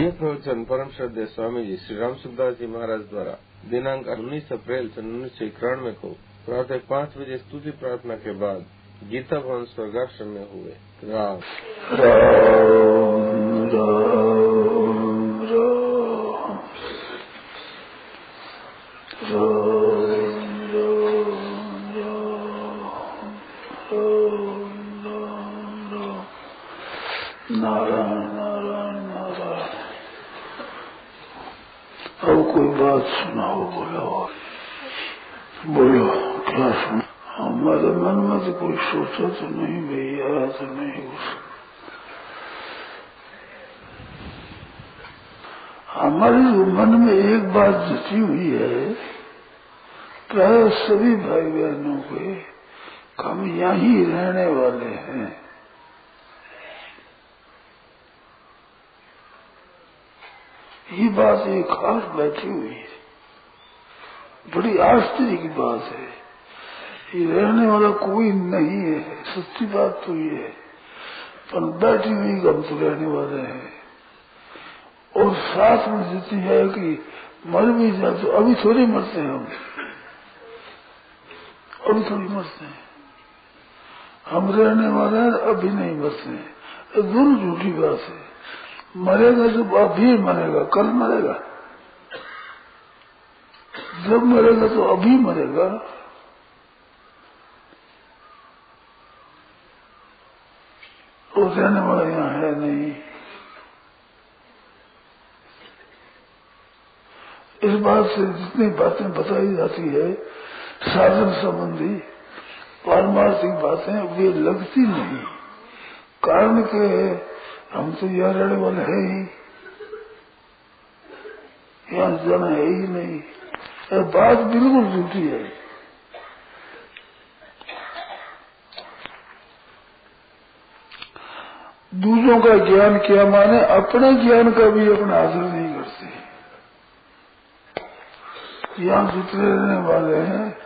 ये प्रवचन परम श्रद्धे स्वामी जी श्री राम सुखदास जी महाराज द्वारा दिनांक 19 अप्रैल सन उन्नीस सौ इक्यानवे को प्रातः पाँच बजे स्तुति प्रार्थना के बाद गीता भवन स्वर्गाश्रम में हुए। राम राम राम राम राम राम नारायण नारायण नारायण अब कोई बात सुनाओ बोलो बोलो क्या सुना हमारे मन में तो कोई सोचा तो नहीं भाई आया तो नहीं कुछ हमारे मन में बात जची हुई है। प्राय सभी भाई बहनों के हम यही रहने वाले हैं। ये बात एक खास बैठी हुई है। बड़ी आश्चर्य की बात है। ये रहने वाला कोई नहीं है। सच्ची बात तो ये है। पर बैठी हुई हम तो रहने वाले हैं। और साथ में जितनी है कि मर भी जाए तो अभी थोड़ी मरते हैं हम अभी थोड़ी मरते हैं। हम रहने वाले हैं, अभी नहीं मरते हैं। दूर झूठी बात है। मरेगा तो अभी मरेगा, कल मरेगा। जब मरेगा तो अभी मरेगा। वो रहने वाला यहाँ है नहीं। इस बात से जितनी बातें बताई जाती है, साधन संबंधी पारमार्थिक बातें, वे लगती नहीं। कारण के हम तो यहाँ रहने वाले है ही। यहाँ जाना है ही नहीं। बात बिल्कुल झूठी है। दूसरों का ज्ञान क्या माने? अपने ज्ञान का भी अपना आदर नहीं करते यहाँ जितने रहने वाले हैं,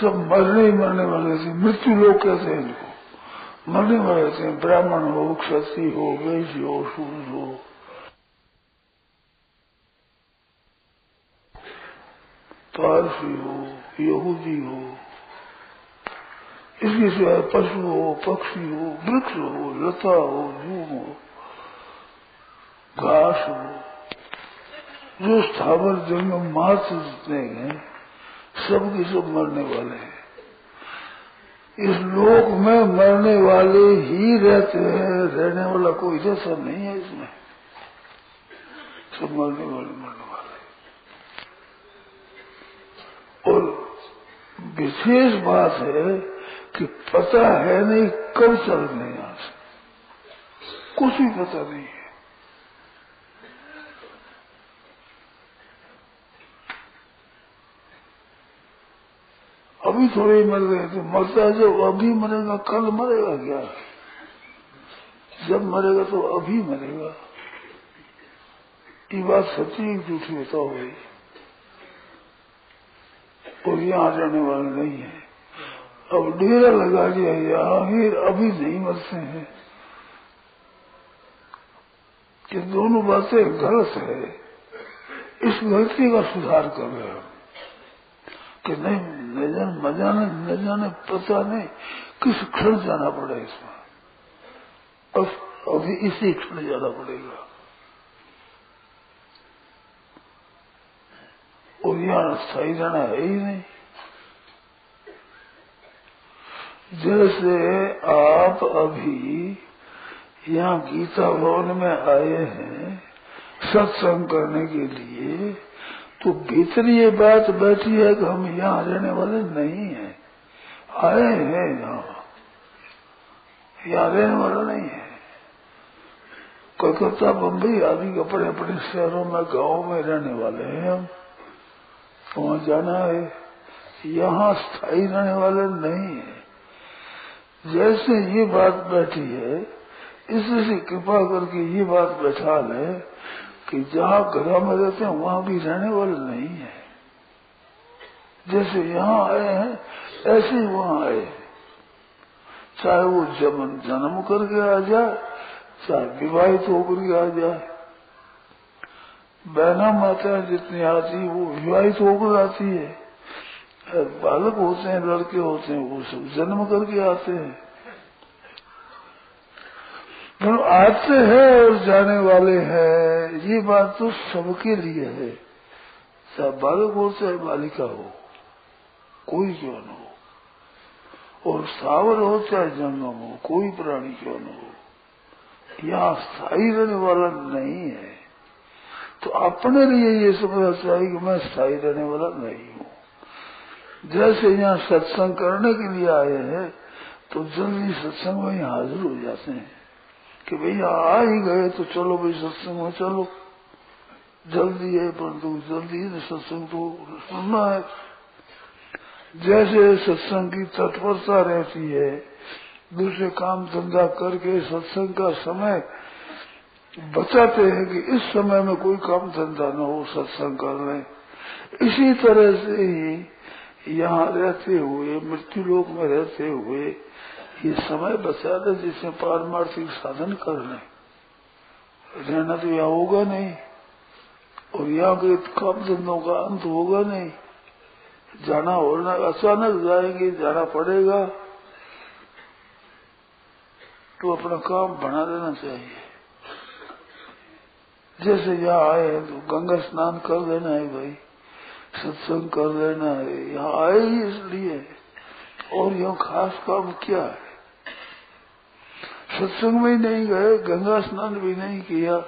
सब मरने ही मरने वाले थे मृत्यु लोग कहते हैं इनको? मरने वाले थे ब्राह्मण हो, क्षत्रिय हो, वैश्य हो, सूर्य हो। पारसी हो, यहूदी हो, इसके सिवाय पशु हो, पक्षी हो, वृक्ष हो, लता हो धूम हो, घास हो। जो स्थावर जंगम मात्र जितने हैं, सब के सब मरने वाले हैं। इस लोक में मरने वाले ही रहते हैं, रहने वाला कोई जैसा नहीं है इसमें। सब मरने वाले मरने वाले। और विशेष बात है कि पता है नहीं कब चलने यहाँ से कुछ भी पता नहीं है। अभी थोड़े मर गए तो मरता है जब अभी मरेगा, कल मरेगा क्या? जब मरेगा तो अभी मरेगा। ये बात सच्ची झूठी बताओ भाई। और यहाँ रहने वाले नहीं है। अब डेरा लगा दिया यहाँ फिर अभी नहीं मरते हैं। कि दोनों बातें गलत है। इस गलती का सुधार कर रहे हैं। कि नहीं, न जाने न जाने न जाने, पता नहीं किस क्षण जाना पड़े इसमें। अभी इसी क्षण जाना पड़ेगा। और यहाँ स्थायी रहना है ही नहीं। जैसे आप अभी यहाँ गीता भवन में आए हैं, सत्संग करने के लिए तो भीतर ये बात बैठी है कि हम यहाँ रहने वाले नहीं है। आए हैं यहाँ। यहाँ रहने वाला नहीं है। कोलकाता बम्बई आदि अपने अपने शहरों में, गाँवों में रहने वाले हैं हम। वहाँ जाना है। यहाँ स्थायी रहने वाले नहीं है। जैसे ये बात बैठी है, इससे कृपा करके ये बात बैठा ले कि जहाँ घर में रहते हैं, वहाँ भी रहने वाले नहीं है। जैसे यहाँ आए हैं, ऐसे ही वहाँ आए हैं। चाहे वो जन्म जन्म करके आ जाए, चाहे विवाहित होकर के आ जाए। बहना माता जितनी आती वो विवाहित होकर आती है। बालक होते हैं, लड़के होते हैं, वो सब जन्म करके आते हैं। तो आते हैं और जाने वाले हैं, ये बात तो सबके लिए है। चाहे बालक हो चाहे बालिका हो, कोई क्यों न हो। और सावर हो चाहे जंगम हो, कोई प्राणी क्यों न हो। यहाँ स्थायी रहने वाला नहीं है। तो अपने लिए ये समझना चाहिए कि मैं स्थायी रहने वाला नहीं हूँ। जैसे यहाँ सत्संग करने के लिए आए हैं तो जल्दी सत्संग में हाजिर हो जाते हैं। कि भैया आ ही गए तो चलो भाई, सत्संग में चलो। जल्दी है, परंतु जल्दी सत्संग तो सुनना है। जैसे सत्संग की तत्परता रहती है, दूसरे काम धंधा करके सत्संग का समय बचाते हैं कि इस समय में कोई काम धंधा न हो, सत्संग कर लें इसी तरह से ही यहाँ रहते हुए, मृत्यु लोक में रहते हुए ये समय बचा दे जिससे पारमार्थिक साधन कर लें। रहना तो यहाँ होगा नहीं, और यहाँ के काम धंधों का अंत होगा नहीं। जाना होना अचानक जाएँगे, जाना पड़ेगा। तो अपना काम बना देना चाहिए। जैसे यहाँ आए हैं तो गंगा स्नान कर लेना है भाई, सत्संग कर लेना है। यहाँ आए ही इसलिए, और यहाँ खास काम क्या है? सत्संग में नहीं गए, गंगा स्नान भी नहीं किया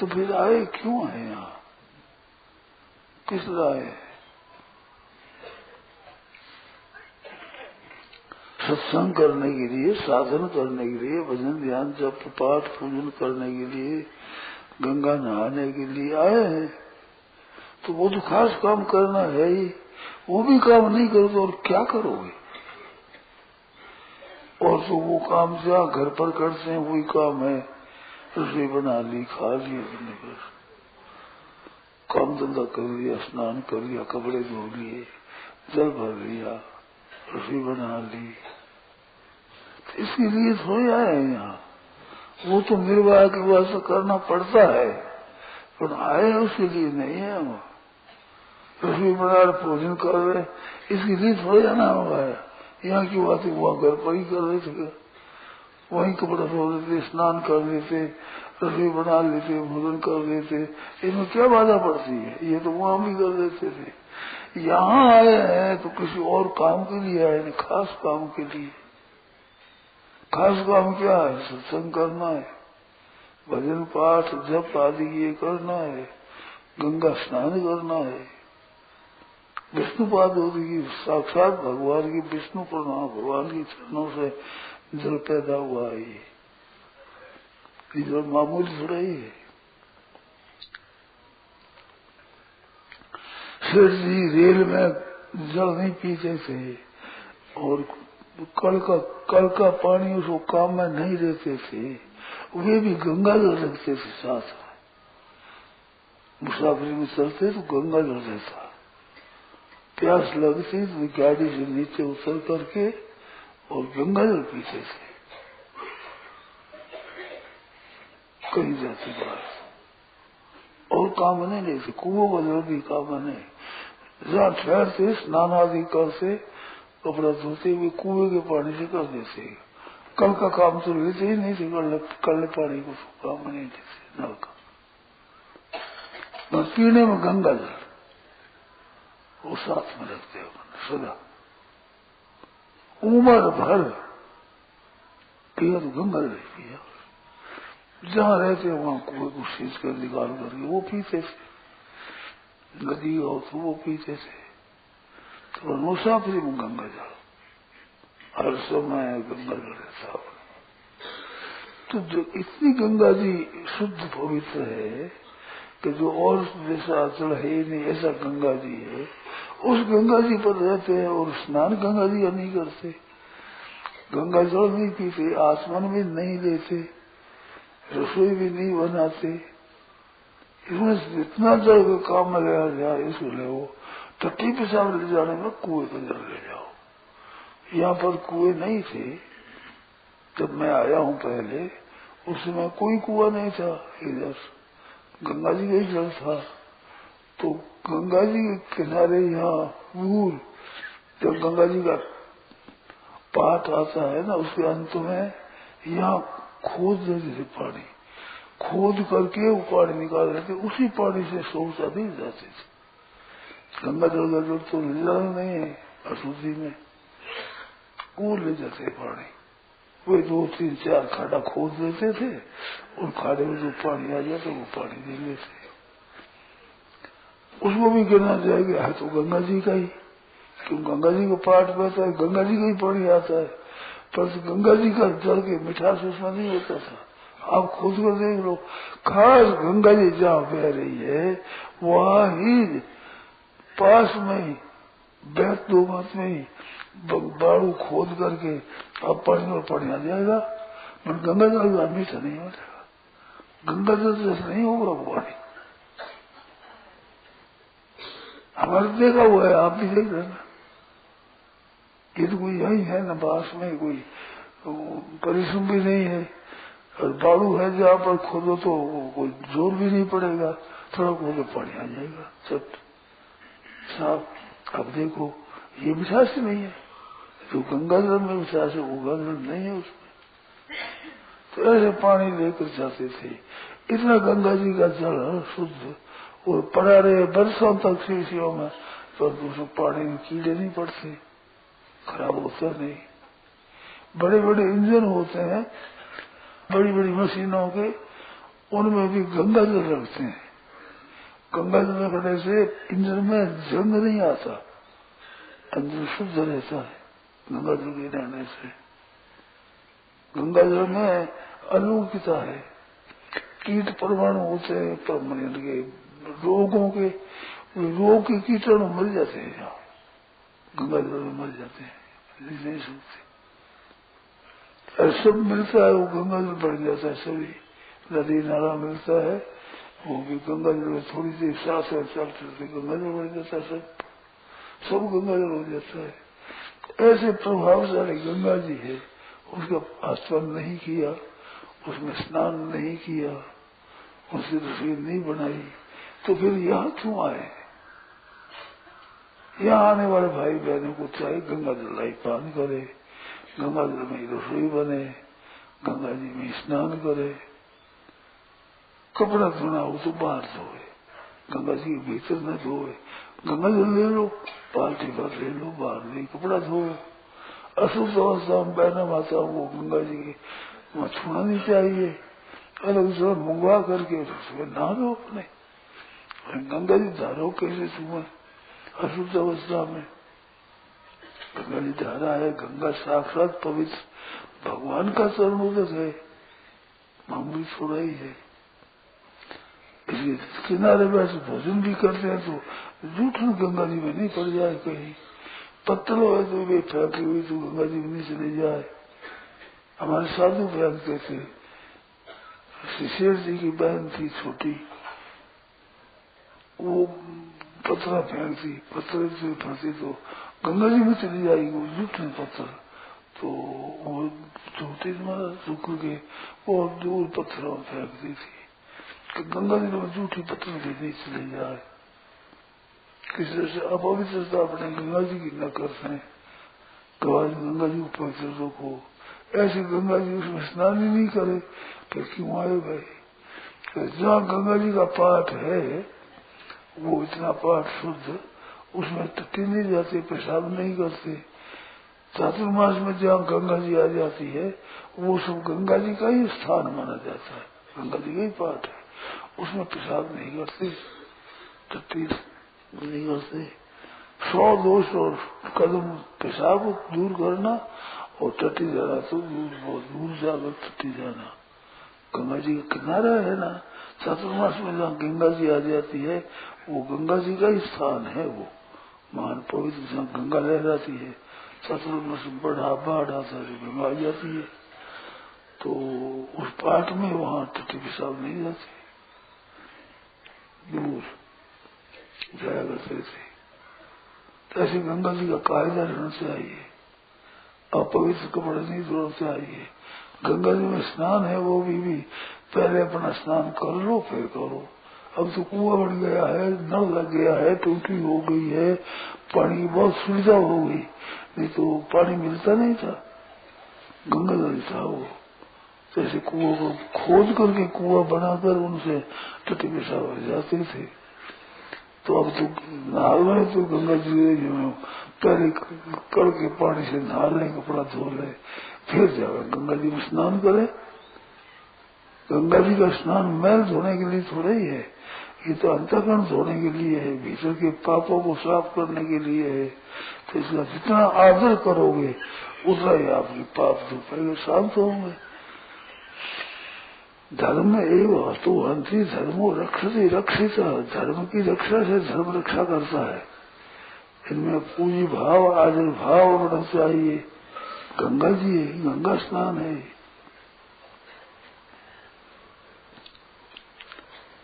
तो फिर आए, क्यों आए यहाँ? किस आए सत्संग करने के लिए, साधन करने के लिए, भजन, ध्यान, जप, पाठ, पूजन करने के लिए, गंगा नहाने के लिए आए हैं। तो वो तो खास काम करना है ही। वो भी काम नहीं करो तो और क्या करोगे? और तो वो काम जहाँ घर पर करते हैं, वही काम है। रसोई बना ली, खा ली अपने पर। काम धंधा कर लिया, स्नान कर लिया, कपड़े धो लिए, जल भर लिया रसोई बना ली। तो इसके लिए आए हैं यहाँ। वो तो निर्वाह की वास्ते करना पड़ता है, पर आए उसके लिए नहीं है हम रसोई बना रहे भोजन कर रहे इसके लिए थोड़ा जाना हुआ है। यहाँ की बात है वहाँ घर पर ही कर रहे थे। वहीं कपड़ा धो लेते स्नान कर लेते रसोई बना लेते, भोजन कर लेते इनमें क्या बाधा पड़ती है? ये तो वहाँ भी कर देते थे। यहाँ आए हैं तो किसी और काम के लिए आए खास काम के लिए। खास काम क्या है? सत्संग करना है, भजन पाठ, जप आदि ये करना है, गंगा स्नान करना है। विष्णुपाद होगी, साक्षात भगवान की विष्णु प्रणाम, भगवान की चरणों से जल पैदा हुआ है। ये जल मामूली थोड़ा ही है। शेर जी, रेल में जल नहीं पीते थे और कल का कल का पानी उसको काम में नहीं रहते थे, वे भी गंगा जल रखते थे साथ मुसाफिर में चलते तो गंगा जल रहता। प्यास लगती तो गाड़ी से नीचे उतर करके और गंगा जल पीते थे कहीं जाती बात और काम नहीं लेते कुओं जल भी काम नहीं। जहाँ ठहरते स्नान आदि करते कपड़ा धोते हुए कुएँ के पानी से कर देते कल का काम तो लेते ही नहीं थे कल कल पानी को काम नहीं देते नल का। पीने में गंगा जल। वो साथ में रखते हो सदा उम्र भर तो गंगा जल पिया जहाँ रहते वहाँ कुएँ को सींच कर निकाल करके वो पीते थे। नदी हो तो वो पीते थे। तो मुसाफिरी में गंगा जल हर समय गंगा जल रहता तो जो इतनी गंगा जी शुद्ध पवित्र है कि जो और जैसा अचल है नहीं, ऐसा गंगा जी है। उस गंगा जी पर रहते हैं और स्नान गंगा जी का नहीं करते। गंगा जल नहीं पीते, आसमान भी नहीं लेते रसोई भी नहीं बनाते। इसमें जितना जल का काम में लिया जाए इसलिए वो टट्टी पेशाब ले जाने में कुएँ पर जल ले जाओ। यहाँ पर कुएँ नहीं थे। जब मैं आया हूँ पहले, उस समय कोई कुआ नहीं था, इधर। गंगा जी का ही जल था। तो गंगा जी के किनारे यहाँ दूर जब गंगा जी का पाठ आता है ना, उसके अंत में यहाँ खोद देते थे पानी। खोद करके वो पानी निकाल रहे थे उसी पानी से शौच आदि जाते थे। गंगा जल का जल तो ले जाना नहीं है, अशुद्धि में। वो ले जाते पानी। वे दो, तीन, चार खाड़ा खोद देते थे उन खाड़े में जो पानी आ जाता वो पानी दे लेते। उसको भी गिरना जाएगा, है तो गंगा जी का ही। क्यों गंगा जी को पाठ बहता है? गंगा जी का ही पानी आता है। पर गंगा जी का जल के मिठास उसमें नहीं होता था। आप खुद को देख लो, खास गंगा जी जहाँ बह रही है, वहाँ ही पास में ही बैठ दो मत में ही बाड़ू खोद करके अब पानी और पानी आ जाएगा। पर गंगा जल का मीठा नहीं हो जाएगा गंगा जल जैसे नहीं होगा वो पानी हमारे देखा हुआ है, आप भी देख रहे ये तो कोई यही है न बास में कोई परिश्रम भी नहीं है। और बाड़ू है जहाँ पर खोदो तो कोई ज़ोर भी नहीं पड़ेगा। थोड़ा खोदो पानी आ जाएगा। सब साफ़ अब देखो? ये मिठास नहीं है। जो गंगा जल में मिठास है, वो गंगा जल नहीं है उसमें। तो ऐसे पानी लेकर जाते थे। इतना गंगा जी का जल शुद्ध और पड़ा रहे बरसों तक शीशियों में तो उसमें पानी में कीड़े नहीं पड़ते। खराब होता नहीं। बड़े बड़े इंजन होते हैं बड़ी बड़ी मशीनों के, उनमें भी गंगा जल रखते हैं। गंगा जल रखने से इंजन में जंग नहीं आता अंदर शुद्ध रहता है गंगा जल के रहने से गंगा जल में अलौकिकता है कीट परमाणु होते हैं परमानेंट के रोगों के रोग के कीटाणु मर जाते हैं यहाँ गंगा जल में मर जाते हैं नहीं और सब मिलता है वो गंगा जल बढ़ जाता है सभी नदी नाला मिलता है वो भी गंगा जल में थोड़ी देर सांस है, चलते चलते गंगा जल बढ़ जाता है सब सब गंगा जल हो जाता है। ऐसे प्रभावशाली गंगा जी है। उसका आस्वान नहीं किया, उसमें स्नान नहीं किया उसकी रसोई नहीं बनाई। तो फिर यहाँ क्यों आए? यहाँ आने वाले भाई बहनों को चाहे गंगा जल लाई पान करे, गंगा जल में रसोई बने, गंगा जी में स्नान करे। कपड़ा धोना हो तो बाहर धोए गंगा जी के भीतर न धोए गंगा जल ले लो बाल्टी भर ले लो, बाहर नहीं, कपड़ा धो। अशुद्ध अवस्था में बहना माता को गंगा जी के वहाँ छूना नहीं चाहिए। अलग से मंगवा करके उसमें नहा दो अपने गंगा जी धारो कैसे छुआ अशुद्ध अवस्था में गंगा जी धारा है, गंगा साक्षात पवित्र। भगवान का चरण उदक है। मामूली थोड़ा ही है। इसलिए किनारे बैठ भोजन भी करते हैं तो जूठन गंगा जी में नहीं पड़ जाए कहीं। पत्थर है तो वे फेंकी हुई तो गंगा जी में नहीं चले जाए। हमारे साधु फेंकते थे शिशेर जी की बहन थी छोटी, वो पत्थर फेंकती, पत्थर से उठाती तो गंगा जी में चली जाएगी, वो जुट पत्थर। तो वो धोती सूख के बहुत दूर पत्थरों फेंकती थी। कि गंगा जी में जूठी पत्थर भी नहीं चले जाए किसी तरह से अपवित्रता अपने गंगा जी की न कर सकें गंगा जी को पवित्र रखो ऐसे गंगा जी उसमें स्नान ही नहीं करे फिर क्यों आए भाई। जहाँ गंगा जी का पाठ है, वो इतना पाठ शुद्ध, उसमें तटी नहीं जाते पेशाब नहीं करते। चातुर्मास में जहाँ गंगा जी आ जाती है, वो सब गंगा जी का ही स्थान माना जाता है। गंगा जी का ही पाठ है। उसमें पेशाब नहीं करते टट्टी नहीं करते सौ दो सौ कदम पेशाब दूर करना और टट्टी जाना तो दूर, बहुत दूर जाकर टट्टी जाना। गंगा जी का किनारा है ना, चातुर्मास में जहाँ गंगा जी आ जाती है, वो गंगा जी का ही स्थान है वो। महान पवित्र जहाँ गंगा लहराती है, चातुर्मास बढ़ा, बाढ़ आता है गंगा आ जाती है। तो उस पाठ में वहाँ टट्टी पेशाब नहीं जाती दूर जाया करते थे ऐसे गंगा जी का कायदा रहना चाहिए। अपवित्र कपड़े नहीं धोना चाहिए। गंगा जी में स्नान है वो भी, भी। पहले अपना स्नान कर लो फिर करो। अब तो कुआ बन गया है नल लग गया है टूटी हो गई है पानी बहुत सुविधा हो गई। नहीं तो पानी मिलता नहीं था। गंगा जल था वो तो ऐसे कुओं को खोद करके कुआ बनाकर उनसे टटी पेशाब जाते थे। तो अब तो नहा रहे तो गंगा जी जो पहले कड़ के पानी से नहा ले कपड़ा धो ले फिर जावे गंगा जी में स्नान करे। गंगा जी का स्नान मैल धोने के लिए थोड़ा ही है। ये तो अंतकरण धोने के लिए है, भीतर के पापों को साफ़ करने के लिए है। तो इसका जितना आदर करोगे, उतना ही आपके पाप जो पहले शांत होंगे। धर्म एवं वस्तु हंत्री धर्मो रक्षती, रक्षित। धर्म की रक्षा से धर्म रक्षा करता है। इनमें पूजी भाव आदर भाव होना चाहिए। गंगा जी है गंगा स्नान है।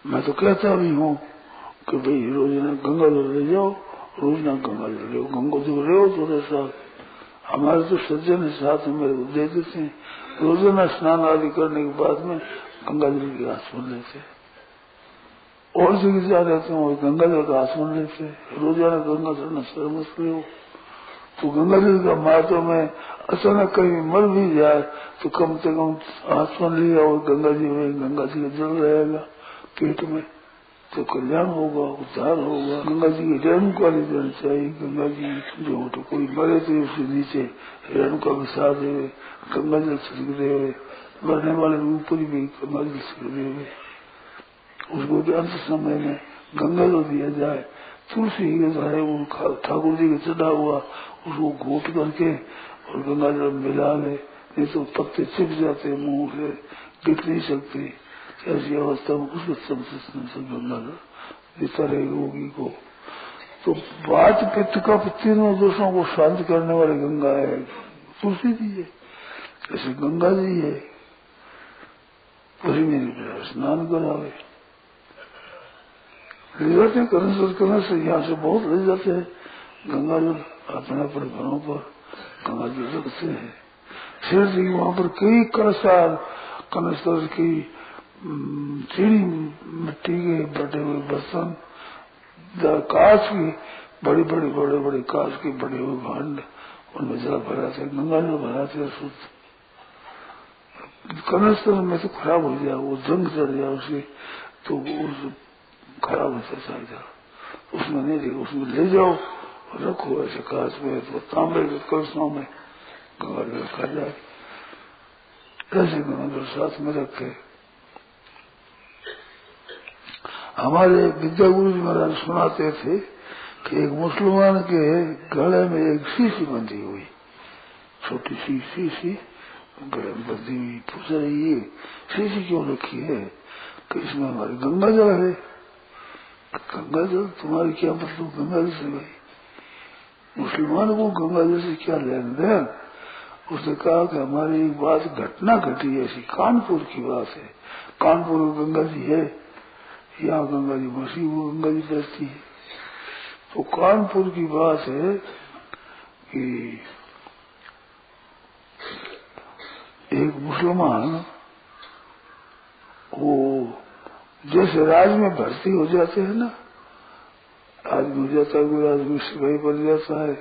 मैं तो कहता भी हूँ कि भाई रोज़ाना गंगा जल ले जाओ रोज़ाना गंगा जल ले गंगा जल ले थोड़ा साथ। हमारे तो सज्जन है साथ में मेरे दे देते हैं। रोज़ाना स्नान आदि करने के बाद में गंगा जल की घास सुन लेते और जगह जा रहते गंगा जल का सुन लेते रोज़ाना गंगा जल शर्म हो। तो गंगा जल का महत्व में अचानक कहीं मर भी जाए तो कम से कम आसमान लिया और गंगा जी में, गंगा जी का जल रहेगा, पेट में। तो कल्याण होगा, उद्धार होगा। गंगा जी की ले जानी चाहिए। गंगा जी जो तो कोई मरे तो उसके नीचे रेणुका बिछा दे गंगा जल छिड़क दे मरने वाले ऊपर भी गंगा जल छिड़क दे उसको भी अंत समय में गंगा जल दिया जाए, तुलसी जो है, वो ठाकुर जी के चढ़ा हुआ, उसको घोट करके और गंगा जल मिला ले, नहीं तो पत्ते चिप जाते मुँह से गिर नहीं सकते। ऐसी अवस्था में कुछ गंगा देता रहे रोगी को। तो बात पित्त का तीनों दोषों को शांत करने वाले गंगा है। तुलसी जी है ऐसे गंगा जी है। वही मेरी स्नान करावे ले जाते हैं करने करने से यहाँ से बहुत ले जाते हैं गंगा जल अपने अपने घरों पर गंगा जल रखते हैं शेर जी वहाँ पर कई कलसार कनस्तर की चीनी मिट्टी के बटे हुए बर्तन कांच की बड़ी बड़ी बड़े बड़े कांच के बड़े हुए भांड उनमें जल भरा थे गंगा जल भरा थे शुद्ध कनस्तर में तो खराब हो गया वो जंग चढ़ गया उसके तो उस खराब होता चल जाओ उसमें नहीं देखो उसमें ले जाओ रखो ऐसे कांच में तो तांबे के कलशों में गंगा जल रखा जाए ऐसे गंगा जल साथ में रखे हमारे विद्या गुरु जी महाराज सुनाते थे कि एक मुसलमान के गले में एक शीशी बंधी हुई छोटी सी शीशी पूछ रही शीशी क्यों रखी है? कि इसमें हमारी गंगा जल है। गंगा जल, तुम्हारी क्या मतलब? गंगा जल से भाई। मुसलमान को गंगा जल से क्या लेन देन उसने कहा कि हमारी एक बात, घटना घटी ऐसी कानपुर की बात है। कानपुर में गंगा जी है। यहाँ गंगा जी बसी वो गंगा जी बसती है। तो कानपुर की बात है कि एक मुसलमान वो जैसे राज में भर्ती हो जाते हैं ना, आदमी हो जाता है कोई आदमी सिपाही बन जाता है।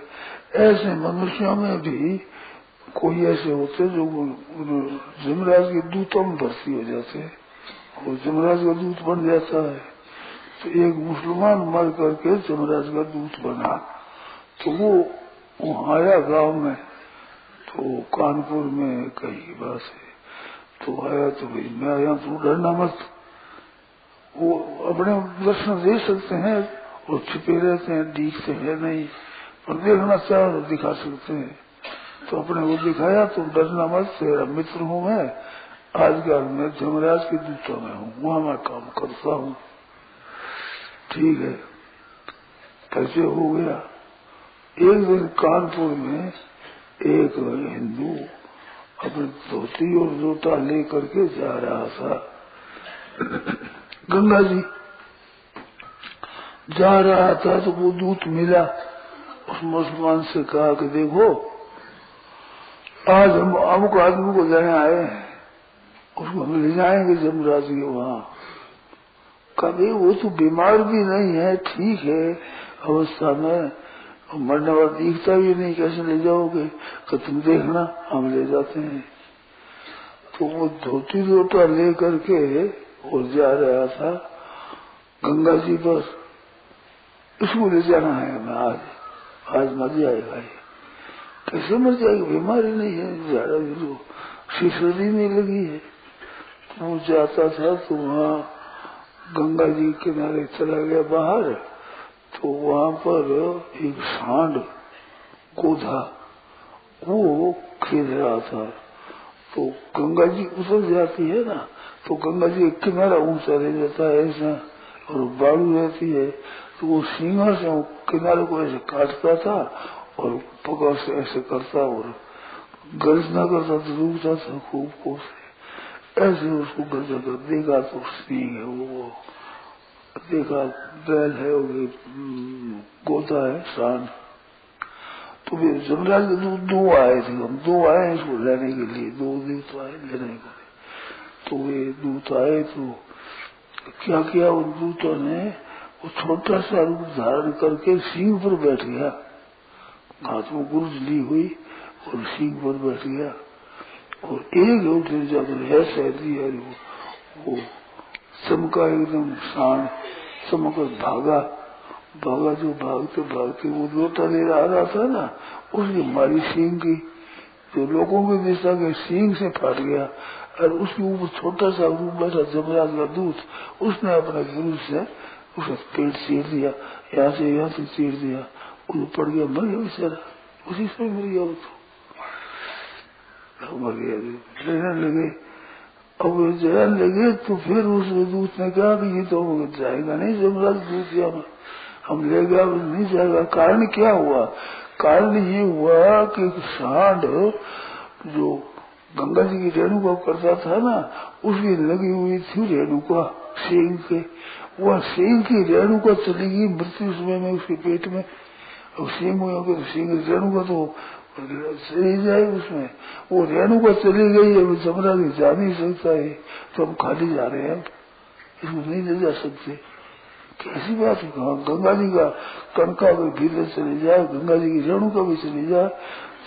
ऐसे मनुष्यों में भी कोई ऐसे होते जो जमराज के दूतों में भर्ती हो जाते हैं, और जमराज का दूत बन जाता है। तो एक मुसलमान मर करके जमराज का दूत बना तो वो आया गाँव में। तो कानपुर में कहीं बात है। तो आया तो भाई, मैं आया तो डरना मत। वो अपने दर्शन दे सकते हैं और छिपे रहते हैं, दिखते हैं नहीं, पर देखना चाहो तो दिखा सकते हैं। तो अपने वो दिखाया तो डरना मत, तेरा मित्र हूँ मैं। आजकल मैं जमराज के दूतों में हूँ, वहाँ मैं काम करता हूँ। ठीक है कैसे हो गया। एक दिन कानपुर में एक हिंदू अपनी धोती और जूता लेकर के जा रहा था। गंगा जी जा रहा था तो वो दूत मिला। उस मुसलमान से कहा कि देखो, आज हम अमुक आदमी को लेने आए हैं। उसको हम ले जाएँगे जमराज के वहाँ। कभी वो तो बीमार भी नहीं है, ठीक है, अवस्था में मरने वाला दिखता भी नहीं, कैसे ले जाओगे? कि तुम देखना, हम ले जाते हैं। तो वो धोती लोटा ले करके और जा रहा था गंगा जी पर। इसको ले जाना है मैं आज। आज मर जाएगा ये कैसे मर जाएगी? बीमारी नहीं है, ज़्यादा भी तो नहीं लगी है। तो वो जाता था तो वहाँ गंगा जी किनारे चला गया बाहर। तो वहाँ पर एक सांड कोधा वो खेल रहा था। तो गंगा जी उतर जाती है ना तो गंगा जी एक किनारा ऊँचा रह जाता है ऐसा और बाड़ू रहती है। तो वो सींगा से किनारे को ऐसे काटता था और पकड़ से ऐसे करता और गर्जना करता तो रुकता था खूब को से ऐसे उसको गर्जा कर देगा तो सिंह है वो, वो देखा बैल है, वो गोता है शान तो फिर जमराज के दूध दो आए थे हम, दो आए इसको लेने के लिए, दो दूत आए, लेने के लिए। तो वे दूत आए तो क्या किया उन दूतों ने? वो छोटा सा रूप धारण करके सिंह पर बैठ गया। हाथ में गुरुज ली हुई और सिंह पर बैठ गया। और एक उठे जाकर ऐसा दिया वो चमका एकदम शान चमकर भागा भागा जो भागते भागते, वो लोटा ले आ रहा था ना। उसकी मारी सिंह की, जो लोगों की दिशा के सिंह से फाट गया, और उसके ऊपर छोटा सा रूप बैठा जमराज का दूत, उसने अपने गुरु से उसका पेट चीर दिया, यहाँ से यहाँ से चीर दिया वो पड़ गया, मर गया बेचारा। उसी से मर गया वो तो। मर गया लेने लगे। अब जहन लगे तो फिर उस दूत ने कहा कि ये तो जाएगा, नहीं जमराज दूत हम ले गया नहीं जाएगा। कारण क्या हुआ? कारण ये हुआ कि सांड जो गंगा जी की रेणु का करता था ना, उसकी लगी हुई थी रेणुका सिंह के। वह सिंह की रेणुका चली गई, मृत्यु समय में उसके पेट में। अब सिंह हुए तो सिंह रेणुका तो चली जाए उसमें। वो रेणुका चली गई अब जमरा जा नहीं सकता है। तो हम खाली जा रहे हैं। इसको नहीं ले जा सकते। कैसी बात है? कहा गंगा जी का कनका भी भीतर चली जाए, गंगा जी की रेणु का भी चली जाए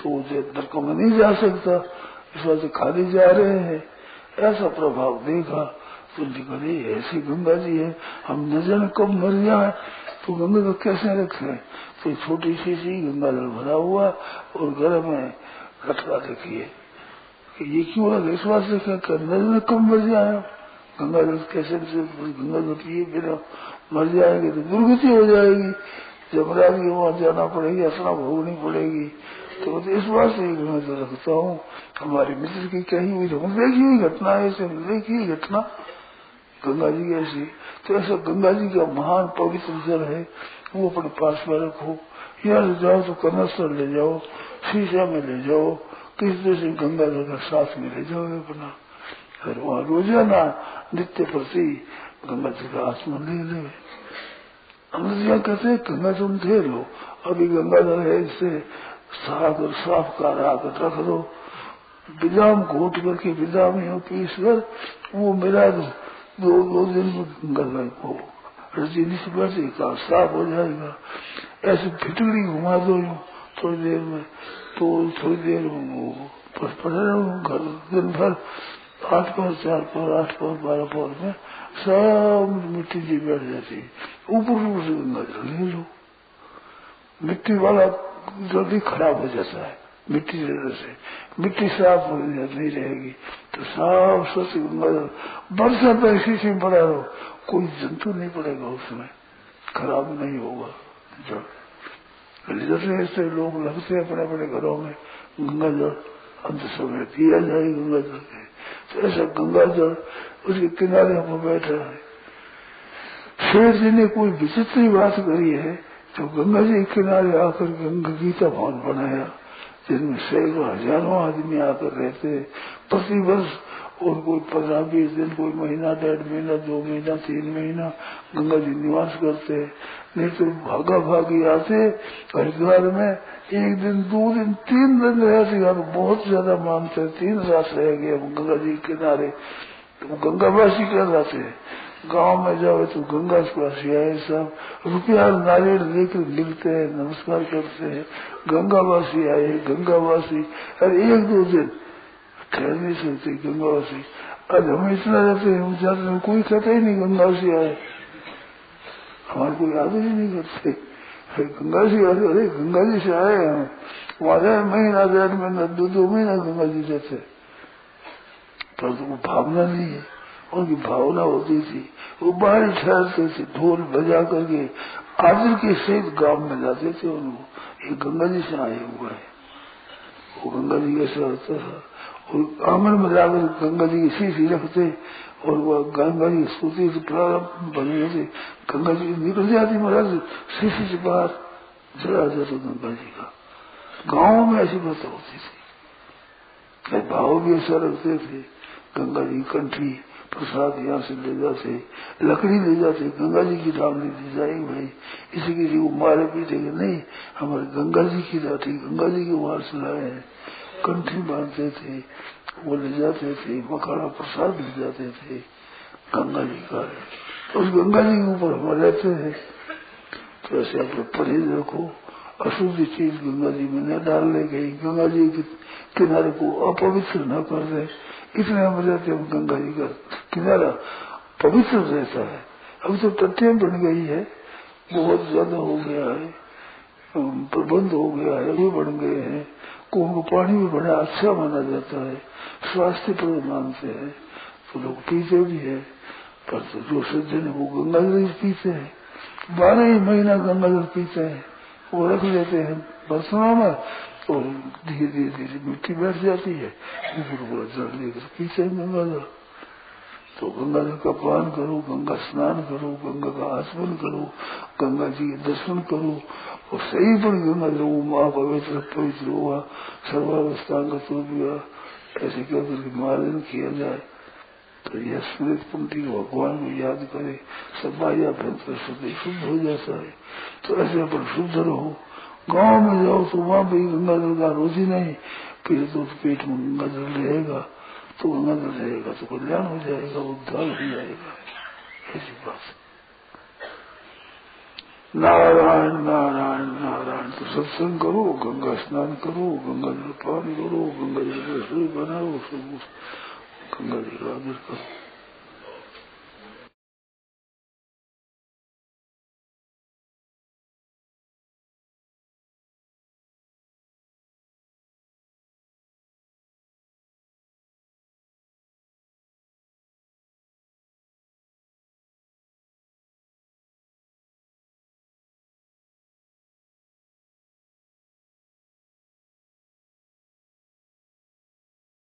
तो वो नरकों में नहीं जा सकता। इस बात से खाली जा रहे हैं। ऐसा प्रभाव देखा तो निकले ऐसी गंगा जी है। हम न जाने कब मर जाए। तो गंगा को कैसे रखे? तो छोटी सी सी गंगा जल भरा हुआ और घर में खटका रखिए ये क्यों है इस से क्या जाने कब मर जाए? गंगा जल कैसे गंगा जल पिए? बिना मर जाएँगे तो दुर्गति हो जाएगी। जमराज की वहाँ जाना पड़ेगी असना भोगनी पड़ेगी। तो इस बात से मैं तो रखता हूँ, हमारे मित्र की कही हुई? तो देखी हुई घटना है, ऐसे देखी हुई घटना। गंगा जी की ऐसी तो ऐसा गंगा जी का महान पवित्र जल है। वो अपने पास में रखो। यहाँ से जाओ तो कनस्तर ले जाओ, शीशा में ले जाओ, किस दूसरे गंगा जल का साथ में ले जाओ अपना। फिर वहाँ रोज़ाना, नित्य प्रति गंगा जी का आसमान ले ले। अमृत कहते गंगा तुम दे लो अभी गंगा जल है इससे साफ़ और साफ़ कर आकर रख दो। बिजाम घोट करके बिजाम में पीस कर वो मिला दो दो दिन में गंगा को। का साफ़ हो जाएगा। ऐसे फिटकड़ी घुमा दो थोड़ी देर में तो थोड़ी देर में वो पड़े दिन भर, आठ पार चार पार आठ पार बारह पार में सब मिट्टी जी बैठ जाती ऊपर ऊपर से गंगा जल ले लो मिट्टी वाला जल्दी खराब हो जाता है, मिट्टी से। मिट्टी साफ़ हो नहीं रहेगी। तो साफ़ स्वच्छ बरसा पर इसी से पड़ा रहो। कोई जंतु नहीं पड़ेगा उसमें। खराब नहीं होगा। जल जैसे ऐसे लोग लगते अपने अपने घरों में गंगा जल अंत समय दिया जाए गंगा जल के। तो ऐसा गंगा जल उसके किनारे हम बैठे हैं। शेर जी ने कोई विचित्र बात करी है तो गंगा जी किनारे आकर गंगा गीता भवन बनाया। जिनमें सैकड़ों हज़ारों आदमी आकर रहते प्रति वर्ष और कोई पंद्रह बीस दिन, कोई महीना, डेढ़ महीना, दो महीना, तीन महीना गंगा जी निवास करते नहीं तो भागा भागी आते हरिद्वार में एक दिन, दो दिन, तीन दिन रहते बहुत ज़्यादा मानते तीन रात रह गए गंगा जी किनारे। तो गंगावासी कर रहे थे गाँव में जाओ तो गंगा वासी आए सब। रुपया नारियल लेकर मिलते हैं, नमस्कार करते हैं। गंगावासी आए, गंगावासी। अरे एक दो दिन ठहर नहीं सकते गंगावासी। आज हम इतना जाते हैं जाते हैं, कोई कहता ही नहीं गंगावासी आए। हमारे कोई याद ही नहीं करते। गंगा जी अरे अरे गंगा जी से आए हम। वहाँ जाए, महीना डेढ़ महीना, दो दो महीना गंगा जी जाते पर तो वो भावना नहीं है। उनकी भावना होती थी। वो बाहर ठहरते थे ढोल बजा करके आदर के सहित गाँव में जाते थे उनको। ये गंगा जी से आए हुआ है। वो गंगा जी कैसे होता था। और आँगन में जाकर गंगा जी की शीशी रखते और वह गंगा जी स्तुति से प्रारंभ बने थे गंगा जी निकल जाती महाराज शीशी से बाहर चला जाता गंगा जी का। गाँव में ऐसी बात होती थी। भाव भी ऐसा रखते थे, गंगा जी कंठी प्रसाद यहाँ से ले जाते, लकड़ी ले जाते, गंगा जी की डामली दी जाएगी भाई। इसी को मारे पीटेंगे नहीं, हमारे गंगा जी की लाठी गंगा जी के वहाँ से लाए हैं। कंठी बांधते थे, वो ले जाते थे मखाना प्रसाद ले जाते थे, गंगा जी का। उस गंगा जी के ऊपर हम रहते हैं। तो ऐसे आप परहेज रखो। अशुद्ध चीज़ गंगा जी में न डालने गई। गंगा जी के किनारे को अपवित्र न कर दे इसलिए हम रहते हैं गंगा जी का किनारा। पवित्र रहता है। अभी तो तथ्य बन गई है, बहुत ज़्यादा हो गया है। प्रबंध हो गया है भी बन गए हैं। कुओं को पानी भी बड़ा अच्छा माना जाता है। स्वास्थ्य पर मानते हैं। तो लोग पीते भी है। पर तो जो सज्जन है वो गंगा जल पीते हैं। बारह ही महीना गंगा जल पीते हैं। वो रख लेते हैं। बरसों में और धीरे धीरे धीरे मिट्टी बैठ जाती है। ऊपर जल लेकर हैं गंगा जल तो गंगा जल का पान करो, गंगा स्नान करो, गंगा का आसमन करो, गंगा जी के दर्शन करो। और सही पर गंगा जल माँ पवित्र पवित्र हुआ सर्वावस्था का तो हुआ ऐसे क्या करके मार्जन किया जाए। तो यह स्मृत पंक्ति भगवान को याद करे, सब माया भयंकर शुद्ध हो जाता है तो ऐसे अपन शुद्ध रहो। गाँव में जाओ तो वहाँ भी गंगा जल का रोजी नहीं, फिर तो पेट में गंगा जल रहेगा तो गंगा जल रहेगा तो कल्याण हो जाएगा, उद्धार हो जाएगा। ऐसी बात नारायण नारायण नारायण तो सत्संग करो, गंगा स्नान करो, गंगा जल पान करो, गंगा जल रसोई बनाओ, सब गंगा जी का आदर करो